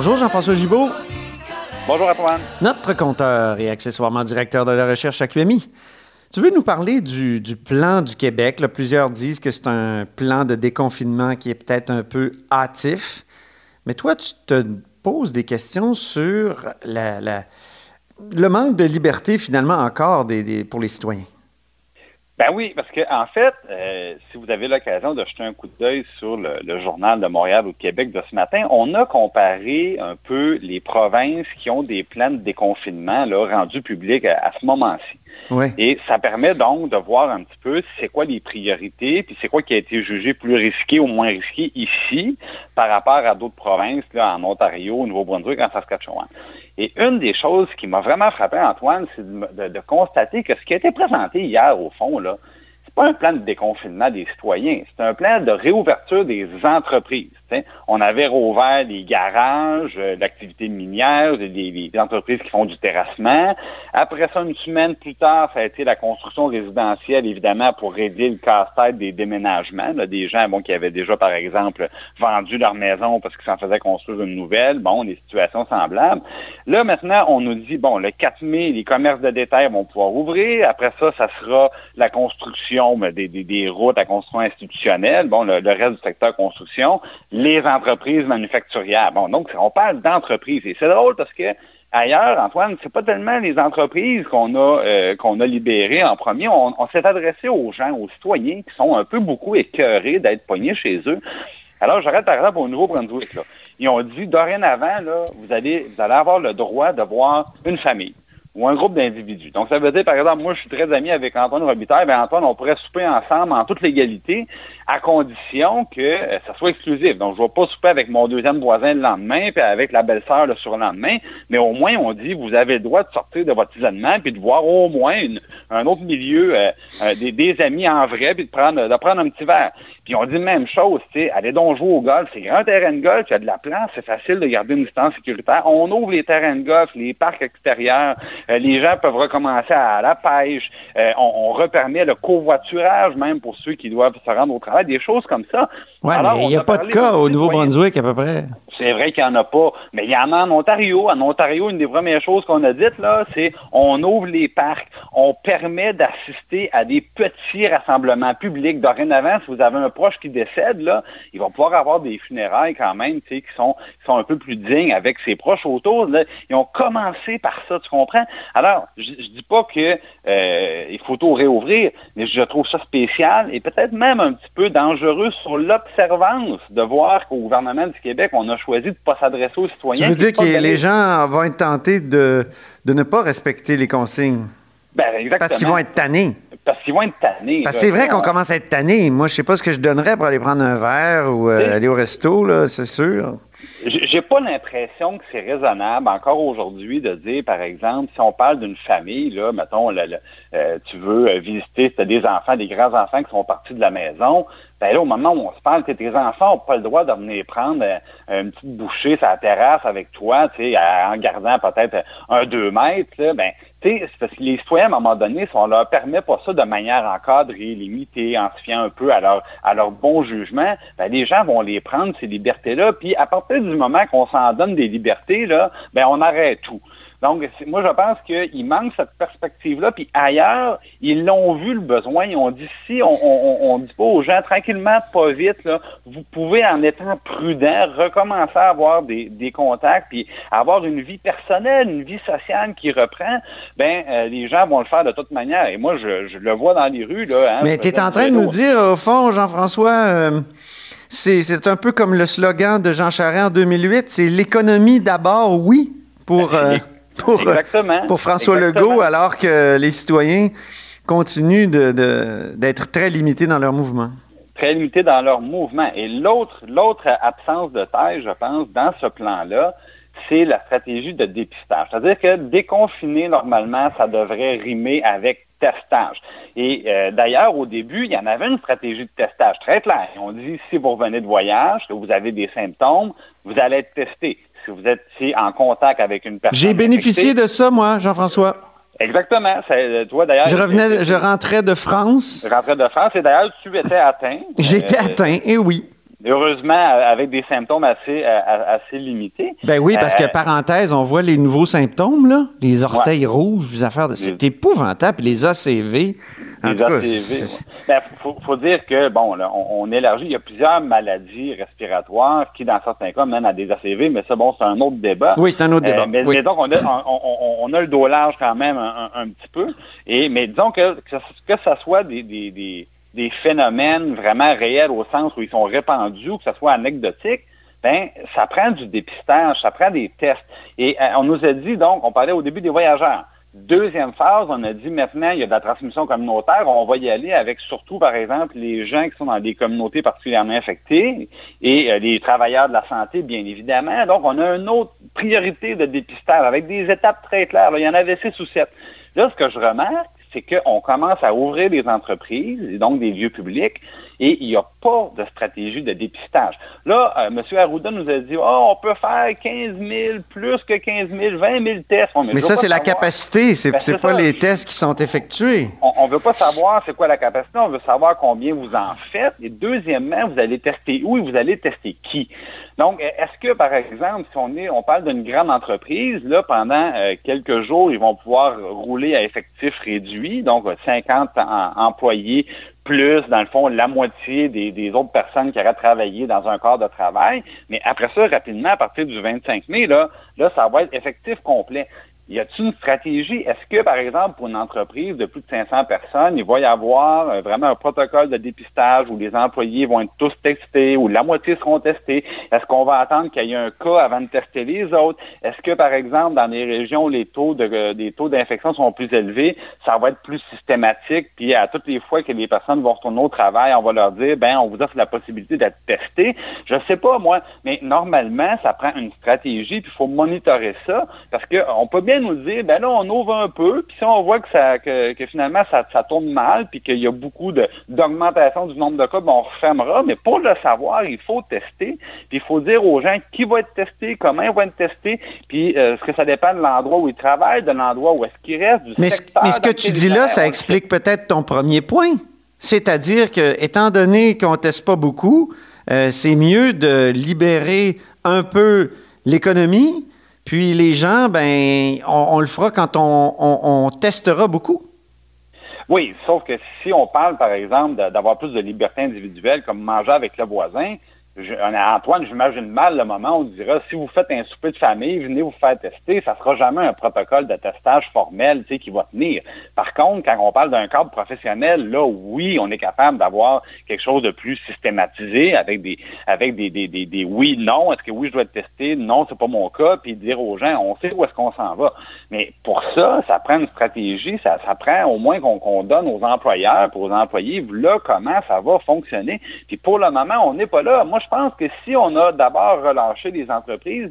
bonjour Jean-François Gibault. Bonjour Antoine. Notre compteur et accessoirement directeur de la recherche à QMI. Tu veux nous parler du, plan du Québec? plusieurs disent que c'est un plan de déconfinement qui est peut-être un peu hâtif. Mais toi, tu te poses des questions sur le manque de liberté finalement encore pour les citoyens. Ben oui, parce qu'en en fait, euh, si vous avez l'occasion de jeter un coup d'œil sur le, journal de Montréal ou de Québec de ce matin, on a comparé un peu les provinces qui ont des plans de déconfinement là, rendus publics à, ce moment-ci. Et ça permet donc de voir un petit peu c'est quoi les priorités, puis c'est quoi qui a été jugé plus risqué ou moins risqué ici par rapport à d'autres provinces, là, en Ontario, au Nouveau-Brunswick, en Saskatchewan. Et une des choses qui m'a vraiment frappé, Antoine, c'est de, constater que ce qui a été présenté hier, au fond, là, c'est pas un plan de déconfinement des citoyens, c'est un plan de réouverture des entreprises. On avait rouvert les garages, euh, l'activité minière, des, entreprises qui font du terrassement. Après ça, une semaine plus tard, ça a été la construction résidentielle, évidemment, pour aider le casse-tête des déménagements. des gens bon, qui avaient déjà, par exemple, vendu leur maison parce qu'ils s'en faisaient construire une nouvelle. Bon, des situations semblables. Là, maintenant, on nous dit, bon, le 4 mai, les commerces de détail vont pouvoir ouvrir. Après ça, ça sera la construction des, routes à construction institutionnelle. Bon, le reste du secteur construction les entreprises manufacturières. Bon, donc, on parle d'entreprises. Et c'est drôle parce que ailleurs, Antoine, c'est pas tellement les entreprises qu'on a, euh, qu'on a libérées en premier. On, s'est adressé aux gens, aux citoyens qui sont un peu beaucoup écœurés d'être pognés chez eux. Alors, j'arrête par exemple au Nouveau-Brunswick. Ils ont dit, dorénavant, là, vous, allez, vous allez avoir le droit de voir une famille ou un groupe d'individus. Donc, ça veut dire, par exemple, moi, je suis très ami avec Antoine Robitaille. Bien, Antoine, on pourrait souper ensemble en toute légalité, à condition que euh, ça soit exclusif. Donc, je ne vais pas souper avec mon deuxième voisin le lendemain, puis avec la belle-sœur le surlendemain, mais au moins, on dit, vous avez le droit de sortir de votre isolement, puis de voir au moins un autre milieu, euh, euh, des, amis en vrai, puis de prendre, un petit verre. Puis on dit même chose, tu sais, allez donc jouer au golf, c'est grand terrain de golf, il y a de la place, c'est facile de garder une distance sécuritaire. On ouvre les terrains de golf, les parcs extérieurs, les gens peuvent recommencer à, la pêche, on, on repermet le covoiturage même pour ceux qui doivent se rendre au travail des choses comme ça. Oui, mais il n'y a, pas de cas au Nouveau-Brunswick à peu près. C'est vrai qu'il n'y en a pas, mais il y en a en Ontario. En Ontario, une des premières choses qu'on a dites, là, c'est on ouvre les parcs, on permet d'assister à des petits rassemblements publics. Dorénavant, si vous avez un proche qui décède, là, il va pouvoir avoir des funérailles quand même, qui sont, qui sont un peu plus dignes avec ses proches autour. Ils ont commencé par ça, tu comprends? Alors, je ne dis pas qu'il euh, faut tout réouvrir, mais je trouve ça spécial et peut-être même un petit peu dangereux sur de voir qu'au gouvernement du Québec, on a choisi de ne pas s'adresser aux citoyens. Tu veux dire que les gens vont être tentés de, de ne pas respecter les consignes? Ben, exactement. Parce qu'ils vont être tannés. Parce qu'ils vont être tannés. Parce que c'est vrai qu'on commence à être tannés. Moi, je ne sais pas ce que je donnerais pour aller prendre un verre ou euh, aller au resto, là, c'est sûr. J'ai pas l'impression que c'est raisonnable encore aujourd'hui de dire, par exemple, si on parle d'une famille, là, mettons, euh, tu veux euh, visiter, tu as des enfants, des grands-enfants qui sont partis de la maison, ben là, au moment où on se parle, tes enfants n'ont pas le droit de venir prendre euh, une petite bouchée sur la terrasse avec toi, en gardant peut-être un deux mètres, là, ben, c'est parce que les citoyens, à un moment donné, si on leur permet pas ça de manière encadrée, limitée, en se fiant un peu à leur, à leur bon jugement, ben, les gens vont les prendre, ces libertés-là. Puis à partir du moment qu'on s'en donne des libertés, là, ben, on arrête tout. Donc, moi, je pense qu'il manque cette perspective-là. Puis ailleurs, ils l'ont vu le besoin. Ils ont dit, si on ne dit pas aux gens, tranquillement, pas vite, vous pouvez, en étant prudent, recommencer à avoir des, contacts, puis avoir une vie personnelle, une vie sociale qui reprend, ben euh, les gens vont le faire de toute manière. Et moi, je, le vois dans les rues. Là, hein, Mais tu es en train de nous dire, au fond, Jean-François... Euh, c'est un peu comme le slogan de Jean Charest en 2008, c'est l'économie d'abord, oui, pour, euh, pour, pour François Legault, alors que les citoyens continuent d'être très limités dans leur mouvement. Très limités dans leur mouvement. Et l'autre absence de taille, je pense, dans ce plan-là, c'est la stratégie de dépistage. C'est-à-dire que déconfiner normalement, ça devrait rimer avec testage. Et euh, d'ailleurs, au début, il y en avait une stratégie de testage très claire. On dit, si vous revenez de voyage, que vous avez des symptômes, vous allez être testé vous êtes en contact avec une personne. J'ai bénéficié de ça, moi, Jean-François. Exactement. Toi, d'ailleurs. Je revenais, je rentrais de France. Je rentrais de France et d'ailleurs, tu étais atteint. J'étais atteint, et oui. Heureusement, avec des symptômes assez, assez limités. Ben oui, parce que, parenthèse, on voit les nouveaux symptômes, là. Les orteils rouges, les affaires de... C'est épouvantable. Les ACV. En les ACV. Ben, faut, dire que, bon, là, on, élargit. Il y a plusieurs maladies respiratoires qui, dans certains cas, mènent à des ACV, mais ça, bon, c'est un autre débat. Oui, c'est un autre débat. mais, donc, on a, on, a, le dos large quand même un, petit peu. Et, mais disons que, que, que ça soit des, des des phénomènes vraiment réels au sens où ils sont répandus, que ce soit anecdotique, ben, ça prend du dépistage, ça prend des tests. Et euh, on nous a dit, donc, on parlait au début des voyageurs. Deuxième phase, on a dit maintenant, il y a de la transmission communautaire, on va y aller avec surtout, par exemple, les gens qui sont dans des communautés particulièrement infectées et euh, les travailleurs de la santé, bien évidemment. Donc, on a une autre priorité de dépistage avec des étapes très claires. il y en avait six ou sept. Là, ce que je remarque, c'est qu'on commence à ouvrir des entreprises, et donc des lieux publics, et il n'y a pas de stratégie de dépistage. Là, euh, M. Arruda nous a dit, oh, on peut faire 15 000, plus que 15 000, 20 000 tests. mais, ça, c'est la capacité, c'est n'est ben, pas les tests qui sont effectués. On ne veut pas savoir c'est quoi la capacité, on veut savoir combien vous en faites. Et deuxièmement, vous allez tester où et vous allez tester qui. Donc, est-ce que, par exemple, si on, est, on parle d'une grande entreprise, là, pendant euh, quelques jours, ils vont pouvoir rouler à effectif réduit, donc 50 employés plus, dans le fond, la moitié des, autres personnes qui auraient travaillé dans un corps de travail. Mais après ça, rapidement, à partir du 25 mai, là, là ça va être effectif complet. Y a-t-il une stratégie? Est-ce que, par exemple, pour une entreprise de plus de 500 personnes, il va y avoir euh, vraiment un protocole de dépistage où les employés vont être tous testés, ou la moitié seront testés? Est-ce qu'on va attendre qu'il y ait un cas avant de tester les autres? Est-ce que, par exemple, dans les régions où les taux de, euh, taux d'infection sont plus élevés, ça va être plus systématique, puis à toutes les fois que les personnes vont retourner au travail, on va leur dire, ben, on vous offre la possibilité d'être testé. Je ne sais pas, moi, mais normalement, ça prend une stratégie, puis il faut monitorer ça, parce qu'on peut bien nous dire, ben là, on ouvre un peu, puis si on voit que, ça, que, finalement ça, tourne mal, puis qu'il y a beaucoup d'augmentation du nombre de cas, ben on refermera. Mais pour le savoir, il faut tester, puis il faut dire aux gens qui va être testé, comment ils vont être testés, puis euh, est-ce que ça dépend de l'endroit où ils travaillent, de l'endroit où est-ce qu'ils restent, du mais, secteur. Mais ce que tu dis là, ça explique peut-être ton premier point. C'est-à-dire que, étant donné qu'on ne teste pas beaucoup, euh, c'est mieux de libérer un peu l'économie puis les gens, ben, on, le fera quand on, testera beaucoup. Oui, sauf que si on parle, par exemple, d'avoir plus de liberté individuelle, comme manger avec le voisin, Antoine, j'imagine mal le moment où on dira, si vous faites un souper de famille, venez vous faire tester, ça ne sera jamais un protocole de testage formel qui va tenir. Par contre, quand on parle d'un cadre professionnel, là, oui, on est capable d'avoir quelque chose de plus systématisé avec des, avec des, des, des, oui, non, est-ce que oui, je dois être testé, non, c'est pas mon cas, puis dire aux gens, on sait où est-ce qu'on s'en va. Mais pour ça, ça prend une stratégie, ça, ça prend au moins qu'on donne aux employeurs, pour aux employés, là, comment ça va fonctionner. Puis pour le moment, on n'est pas là. Moi, pense que si on a d'abord relâché les entreprises,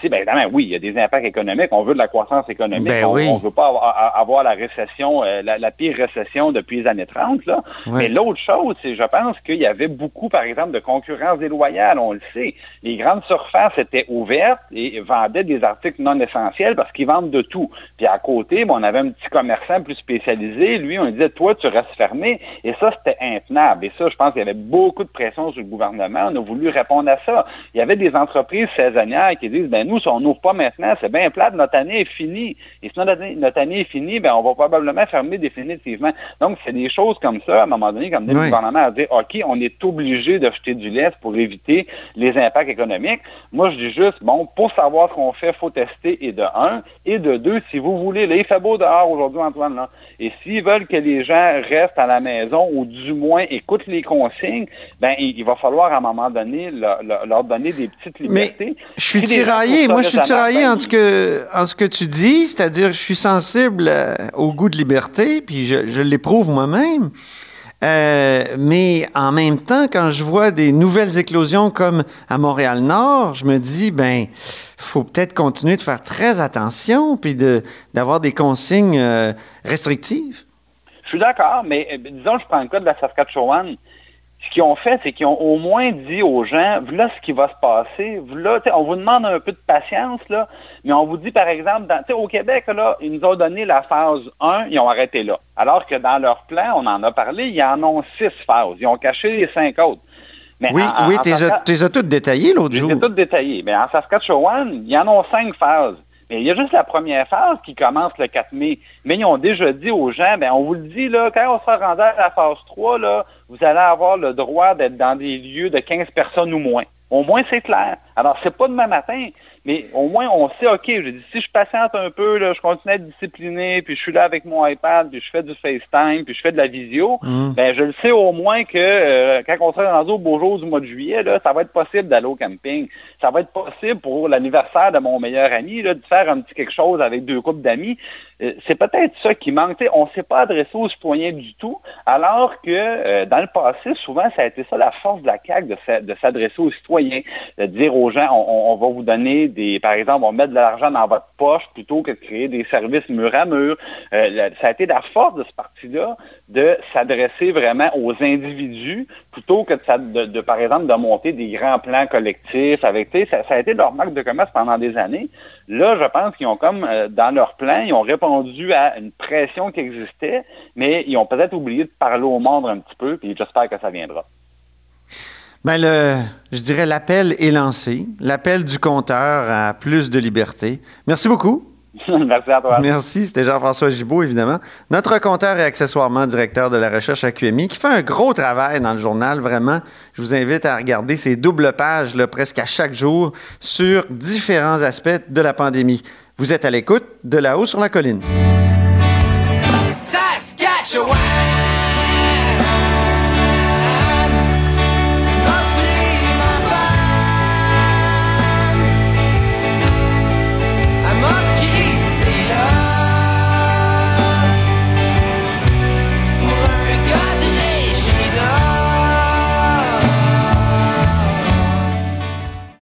si, bien évidemment, oui, il y a des impacts économiques. On veut de la croissance économique. Ben on ne veut pas avoir, la récession, euh, la, pire récession depuis les années 30. Là. Mais l'autre chose, c'est, je pense qu'il y avait beaucoup, par exemple, de concurrence déloyale. On le sait. Les grandes surfaces étaient ouvertes et vendaient des articles non essentiels parce qu'ils vendent de tout. Puis à côté, on avait un petit commerçant plus spécialisé. Lui, on disait, toi, tu restes fermé. Et ça, c'était intenable. Et ça, je pense qu'il y avait beaucoup de pression sur le gouvernement. On a voulu répondre à ça. Il y avait des entreprises saisonnières qui disent, ben nous, si on n'ouvre pas maintenant, c'est bien plate, notre année est finie. Et si notre année, est finie, ben, on va probablement fermer définitivement. Donc, c'est des choses comme ça, à un moment donné, comme le gouvernement a dit, OK, on est obligé de jeter du lait pour éviter les impacts économiques. Moi, je dis juste, bon, pour savoir ce qu'on fait, il faut tester, et de un. Et de deux, si vous voulez, là, il fait beau dehors aujourd'hui, Antoine, là. Et s'ils veulent que les gens restent à la maison ou du moins écoutent les consignes, ben, il, va falloir à un moment donné leur, donner des petites libertés. je suis tiraillé moi, je suis tiraillé en ce que, en ce que tu dis, c'est-à-dire je suis sensible euh, au goût de liberté, puis je, l'éprouve moi-même. Euh, mais en même temps, quand je vois des nouvelles éclosions comme à Montréal-Nord, je me dis, ben, faut peut-être continuer de faire très attention, puis d'avoir des consignes euh, restrictives. Je suis d'accord, mais disons, je prends le cas de la Saskatchewan ce qu'ils ont fait, c'est qu'ils ont au moins dit aux gens, voilà ce qui va se passer, voilà, on vous demande un peu de patience, là, mais on vous dit, par exemple, dans, au Québec, là, ils nous ont donné la phase 1, ils ont arrêté là. Alors que dans leur plan, on en a parlé, ils en ont six phases. Ils ont caché les cinq autres. Mais oui, oui, tu les as toutes détaillées l'autre jour. Tu toutes détaillées. Mais en Saskatchewan, il y en a cinq phases. Mais il y a juste la première phase qui commence le 4 mai. Mais ils ont déjà dit aux gens, ben, on vous le dit, là, quand on sera rendu à la phase 3, là, vous allez avoir le droit d'être dans des lieux de 15 personnes ou moins. Au moins, c'est clair. Alors, c'est pas demain matin, mais au moins, on sait, OK, je dis, si je patiente un peu, là, je continue à être discipliné, puis je suis là avec mon iPad, puis je fais du FaceTime, puis je fais de la visio, mm. ben, je le sais au moins que euh, quand on sera dans au beau jour du mois de juillet, là, ça va être possible d'aller au camping. Ça va être possible pour l'anniversaire de mon meilleur ami là, de faire un petit quelque chose avec deux couples d'amis. Euh, c'est peut-être ça qui manque. on ne s'est pas adressé aux citoyens du tout, alors que euh, dans le passé, souvent, ça a été ça la force de la CAQ de, s'adresser aux citoyens, de dire aux on, va vous donner des, par exemple, on va mettre de l'argent dans votre poche plutôt que de créer des services mur à mur. Euh, ça a été la force de ce parti-là de s'adresser vraiment aux individus plutôt que de, par exemple, de monter des grands plans collectifs avec, ça, ça a été leur marque de commerce pendant des années. Là, je pense qu'ils ont comme, dans leur plan, ils ont répondu à une pression qui existait, mais ils ont peut-être oublié de parler au monde un petit peu, puis j'espère que ça viendra. Bien, le, je dirais l'appel est lancé, l'appel du compteur à plus de liberté. Merci beaucoup. Merci à toi. Merci, c'était Jean-François Gibault, évidemment. Notre compteur et accessoirement directeur de la recherche à QMI, qui fait un gros travail dans le journal, vraiment. Je vous invite à regarder ces doubles pages, là, presque à chaque jour, sur différents aspects de la pandémie. Vous êtes à l'écoute de là-haut sur la colline.